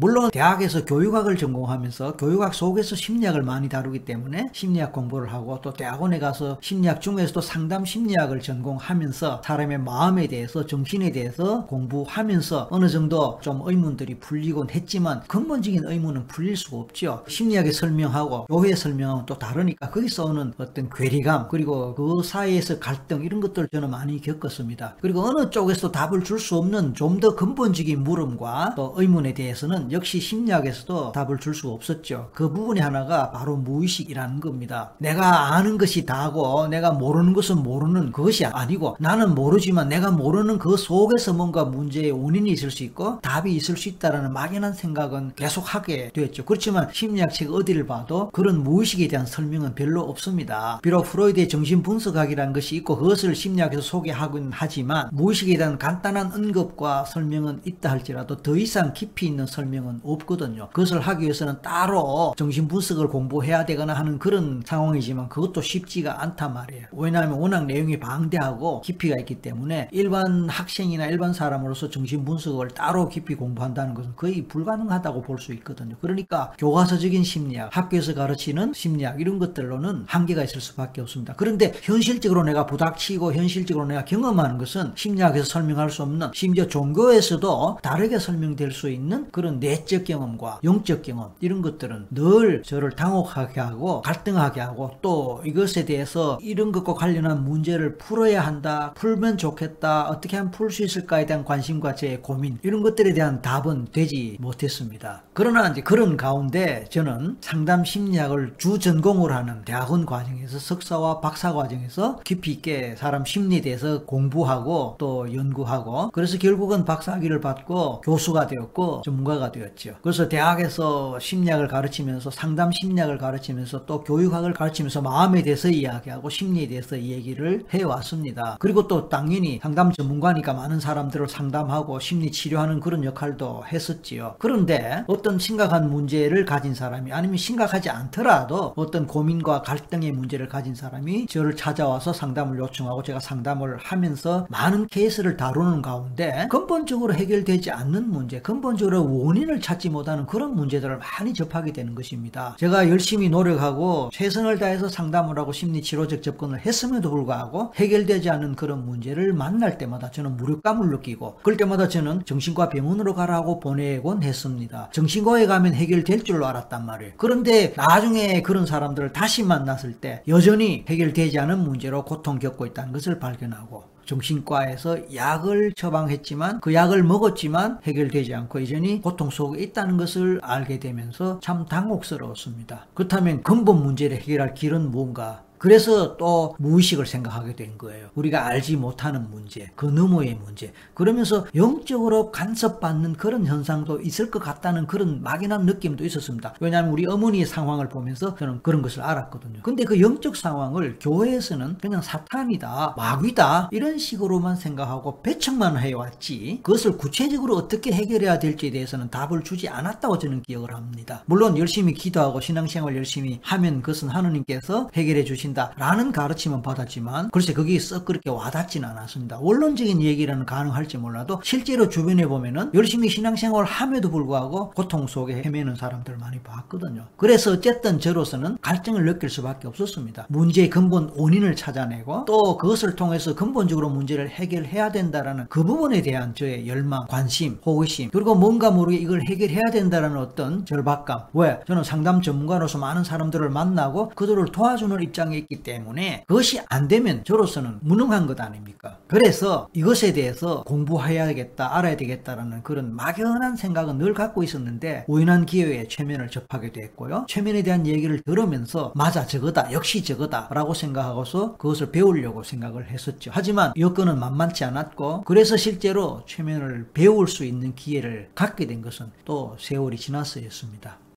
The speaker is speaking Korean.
물론 대학에서 교육학을 전공하면서 교육학 속에서 심리학을 많이 다루기 때문에 심리학 공부를 하고 또 대학원에 가서 심리학 중에서도 상담 심리학을 전공하면서 사람의 마음에 대해서 정신에 대해서 공부하면서 어느 정도 좀 의문들이 풀리곤 했지만 근본적인 의문은 풀릴 수가 없죠. 심리학의 설명하고 교회의 설명은 또 다르니까 거기서 오는 어떤 괴리감 그리고 그 사이에서 갈등 이런 것들을 저는 많이 겪었습니다. 그리고 어느 쪽에서 답을 줄 수 없는 좀 더 근본적인 물음과 또 의문에 대해서는 역시 심리학에서도 답을 줄 수가 없었죠. 그 부분이 하나가 바로 무의식이라는 겁니다. 내가 아는 것이 다고 내가 모르는 것은 모르는 그것이 아니고 나는 모르지만 내가 모르는 그 속에서 뭔가 문제의 원인이 있을 수 있고 답이 있을 수 있다라는 막연한 생각은 계속 하게 되었죠. 그렇지만 심리학 책 어디를 봐도 그런 무의식에 대한 설명은 별로 없습니다. 비록 프로이드의 정신 분석학이라는 것이 있고 그것을 심리학에서 소개하긴 하지만 무의식에 대한 간단한 언급과 설명은 있다 할지라도 더 이상 깊이 있는 설명 은 없거든요. 그것을 하기 위해서는 따로 정신분석을 공부해야 되거나 하는 그런 상황이지만 그것도 쉽지가 않단 말이에요. 왜냐하면 워낙 내용이 방대하고 깊이가 있기 때문에 일반 학생이나 일반 사람으로서 정신분석을 따로 깊이 공부한다는 것은 거의 불가능하다고 볼 수 있거든요. 그러니까 교과서적인 심리학, 학교에서 가르치는 심리학 이런 것들로는 한계가 있을 수밖에 없습니다. 그런데 현실적으로 내가 부닥치고 현실적으로 내가 경험하는 것은 심리학에서 설명할 수 없는 심지어 종교에서도 다르게 설명될 수 있는 그런 내적 경험과 영적 경험 이런 것들은 늘 저를 당혹하게 하고 갈등하게 하고 또 이것에 대해서 이런 것과 관련한 문제를 풀어야 한다 풀면 좋겠다 어떻게 하면 풀 수 있을까에 대한 관심과 제 고민 이런 것들에 대한 답은 되지 못했습니다. 그러나 이제 그런 가운데 저는 상담 심리학을 주 전공으로 하는 대학원 과정에서 석사와 박사 과정에서 깊이 있게 사람 심리에 대해서 공부하고 또 연구하고 그래서 결국은 박사학위를 받고 교수가 되었고 전문가가 되었죠. 그래서 대학에서 심리학을 가르치면서 상담 심리학을 가르치면서 또 교육학을 가르치면서 마음에 대해서 이야기하고 심리에 대해서 얘기를 해왔습니다. 그리고 또 당연히 상담 전문가니까 많은 사람들을 상담하고 심리 치료하는 그런 역할도 했었지요. 그런데 어떤 심각한 문제를 가진 사람이 아니면 심각하지 않더라도 어떤 고민과 갈등의 문제를 가진 사람이 저를 찾아와서 상담을 요청하고 제가 상담을 하면서 많은 케이스를 다루는 가운데 근본적으로 해결되지 않는 문제, 근본적으로 원인 을 찾지 못하는 그런 문제들을 많이 접하게 되는 것입니다. 제가 열심히 노력하고 최선을 다해서 상담을 하고 심리치료적 접근을 했음에도 불구하고 해결되지 않는 그런 문제를 만날 때마다 저는 무력감을 느끼고 그럴 때마다 저는 정신과 병원으로 가라고 보내곤 했습니다. 정신과에 가면 해결될 줄 알았단 말이에요. 그런데 나중에 그런 사람들을 다시 만났을 때 여전히 해결되지 않은 문제로 고통 겪고 있다는 것을 발견하고 정신과에서 약을 처방했지만 그 약을 먹었지만 해결되지 않고 여전히 고통 속에 있다는 것을 알게 되면서 참 당혹스러웠습니다. 그렇다면 근본 문제를 해결할 길은 뭔가 그래서 또 무의식을 생각하게 된 거예요. 우리가 알지 못하는 문제, 그 너머의 문제. 그러면서 영적으로 간섭받는 그런 현상도 있을 것 같다는 그런 막연한 느낌도 있었습니다. 왜냐하면 우리 어머니의 상황을 보면서 저는 그런 것을 알았거든요. 근데 그 영적 상황을 교회에서는 그냥 사탄이다, 마귀다, 이런 식으로만 생각하고 배척만 해왔지, 그것을 구체적으로 어떻게 해결해야 될지에 대해서는 답을 주지 않았다고 저는 기억을 합니다. 물론 열심히 기도하고 신앙생활 열심히 하면 그것은 하느님께서 해결해 주신 라는 가르침은 받았지만 글쎄 그게 썩 그렇게 와닿지는 않았습니다. 원론적인 얘기라는 가능할지 몰라도 실제로 주변에 보면은 열심히 신앙생활을 함에도 불구하고 고통 속에 헤매는 사람들을 많이 봤거든요. 그래서 어쨌든 저로서는 갈증을 느낄 수밖에 없었습니다. 문제의 근본 원인을 찾아내고 또 그것을 통해서 근본적으로 문제를 해결해야 된다라는 그 부분에 대한 저의 열망, 관심, 호기심 그리고 뭔가 모르게 이걸 해결해야 된다라는 어떤 절박감 왜? 저는 상담 전문가로서 많은 사람들을 만나고 그들을 도와주는 입장에 있기 때문에 그것이 안 되면 저로서는 무능한 것 아닙니까? 그래서 이것에 대해서 공부해야겠다, 알아야 되겠다라는 그런 막연한 생각은 늘 갖고 있었는데 우연한 기회에 최면을 접하게 됐고요. 최면에 대한 얘기를 들으면서 맞아 저거다, 역시 저거다 라고 생각하고서 그것을 배우려고 생각을 했었죠. 하지만 여건은 만만치 않았고 그래서 실제로 최면을 배울 수 있는 기회를 갖게 된 것은 또 세월이 지나서였습니다.